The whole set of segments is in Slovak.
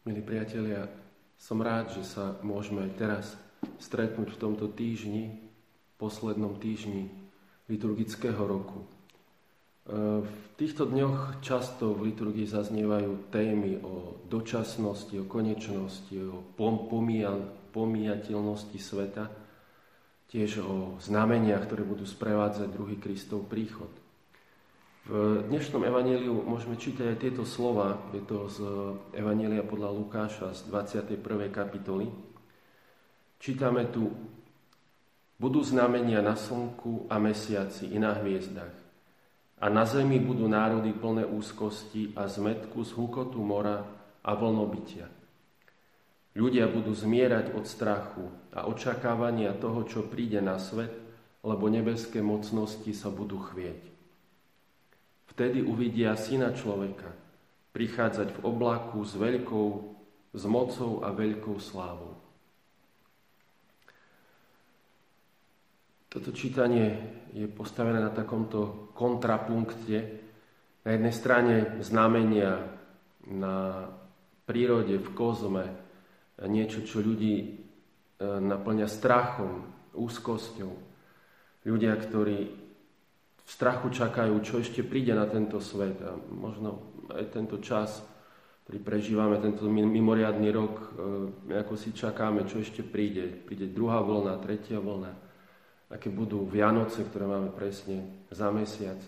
Milí priatelia, som rád, že sa môžeme teraz stretnúť v tomto týždni, poslednom týždni liturgického roku. E, v týchto dňoch často v liturgii zaznievajú témy o dočasnosti, o konečnosti, o pomíjateľnosti sveta, tiež o znameniach, ktoré budú sprevádzať druhý Kristov príchod. V dnešnom evaníliu môžeme čítať aj tieto slova. Je to z Evanília podľa Lukáša z 21. kapitoly. Čítame tu Budú znamenia na slnku a mesiaci i na hviezdach. A na zemi budú národy plné úzkosti a zmetku z hukotu mora a vlnobytia. Ľudia budú zmierať od strachu a očakávania toho, čo príde na svet, lebo nebeské mocnosti sa budú chvieť. Vtedy uvidia syna človeka prichádzať v oblaku s veľkou, s mocou a veľkou slávou. Toto čítanie je postavené na takomto kontrapunkte. Na jednej strane znamenia na prírode, v kozme, niečo, čo ľudí e, naplňa strachom, úzkosťou. Ľudia, ktorí strachu čakajú, čo ešte príde na tento svet. A možno aj tento čas, ktorý prežívame, tento mimoriadný rok, e, ako si čakáme, čo ešte príde. Príde druhá vlna, tretia vlna. Aké budú Vianoce, ktoré máme presne za mesiac.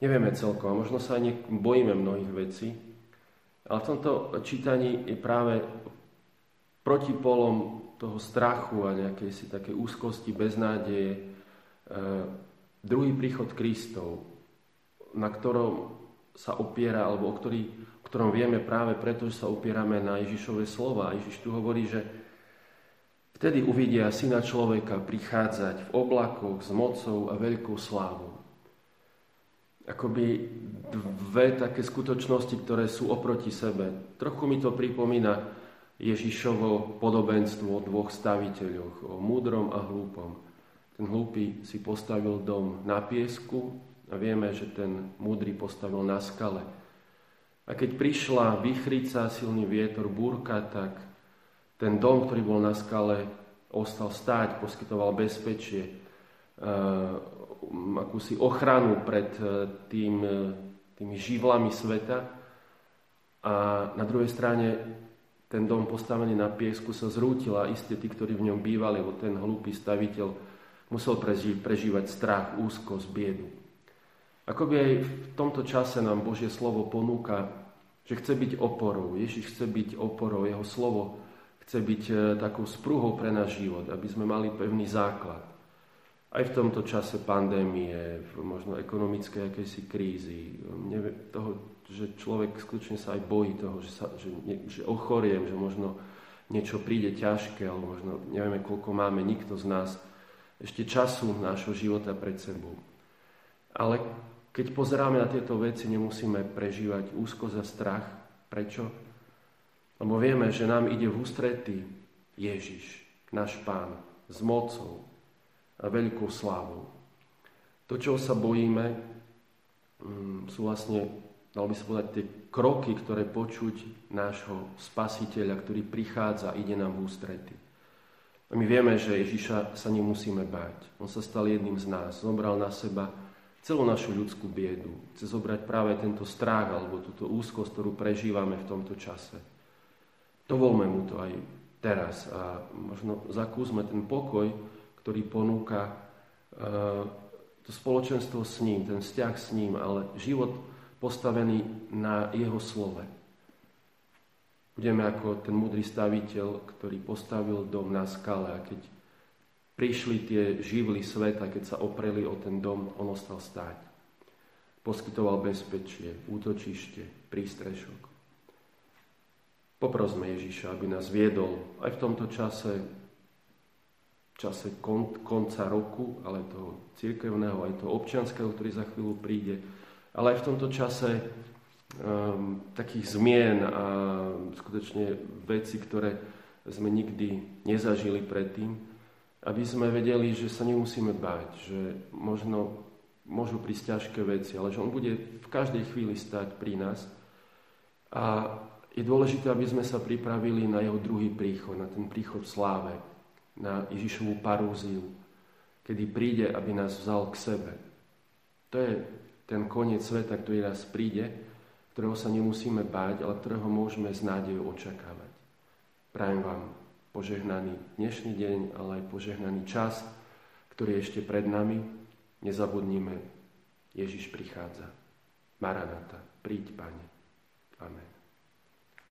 Nevieme celkom, možno sa aj bojíme mnohých vecí, ale v tomto čítaní je práve protipolom toho strachu a nejakej si také úzkosti, beznádeje, e, druhý príchod Kristov, na ktorom sa opiera, alebo o, ktorý, o ktorom vieme práve preto, že sa opierame na Ježišové slova. Ježiš tu hovorí, že vtedy uvidia syna človeka prichádzať v oblakoch s mocou a veľkou slávou. Akoby dve také skutočnosti, ktoré sú oproti sebe. Trochu mi to pripomína Ježišovo podobenstvo o dvoch staviteľoch, o múdrom a hlúpom. Ten hlúpy si postavil dom na piesku a vieme, že ten múdry postavil na skale. A keď prišla vychrica, silný vietor, búrka, tak ten dom, ktorý bol na skale, ostal stáť, poskytoval bezpečie, uh, akúsi ochranu pred uh, tým, uh, tými živlami sveta. A na druhej strane ten dom postavený na piesku sa zrútil a isté tí, ktorí v ňom bývali, ten hlúpy staviteľ musel prežívať strach, úzkosť, biedu. Akoby aj v tomto čase nám Božie slovo ponúka, že chce byť oporou. Ježiš chce byť oporou, jeho slovo chce byť e, takou sprúhou pre náš život, aby sme mali pevný základ. Aj v tomto čase pandémie, možno ekonomickej akejsi krízy, toho, že človek skutočne sa aj bojí toho, že, sa, že, že ochoriem, že možno niečo príde ťažké, alebo možno nevieme, koľko máme nikto z nás ešte času nášho života pred sebou. Ale keď pozeráme na tieto veci, nemusíme prežívať úzko za strach. Prečo? Lebo vieme, že nám ide v ústrety Ježiš, náš Pán, s mocou a veľkou slávou. To, čo sa bojíme, mm, sú vlastne, dal by sa povedať, tie kroky, ktoré počuť nášho spasiteľa, ktorý prichádza a ide nám v ústrety. A my vieme, že Ježiša sa nemusíme báť. On sa stal jedným z nás. Zobral na seba celú našu ľudskú biedu. Chce zobrať práve tento strach alebo túto úzkosť, ktorú prežívame v tomto čase. Dovolme mu to aj teraz a možno zakúsme ten pokoj, ktorý ponúka e, to spoločenstvo s ním, ten vzťah s ním, ale život postavený na jeho slove. Budeme ako ten múdry staviteľ, ktorý postavil dom na skale a keď prišli tie živly sveta, keď sa opreli o ten dom, on ostal stáť. Poskytoval bezpečie, útočište, prístrešok. Poprosme Ježiša, aby nás viedol aj v tomto čase, čase kon, konca roku, ale toho církevného, aj toho občianského, ktorý za chvíľu príde, ale aj v tomto čase um, takých zmien a skutočne veci, ktoré sme nikdy nezažili predtým, aby sme vedeli, že sa nemusíme báť, že možno môžu prísť ťažké veci, ale že On bude v každej chvíli stať pri nás a je dôležité, aby sme sa pripravili na jeho druhý príchod, na ten príchod sláve, na Ježišovú parúziu, kedy príde, aby nás vzal k sebe. To je ten koniec sveta, ktorý nás príde, ktorého sa nemusíme báť, ale ktorého môžeme s nádejou očakávať. Prajem vám požehnaný dnešný deň, ale aj požehnaný čas, ktorý je ešte pred nami. Nezabudnime, Ježiš prichádza. Maranata, príď, Pane. Amen.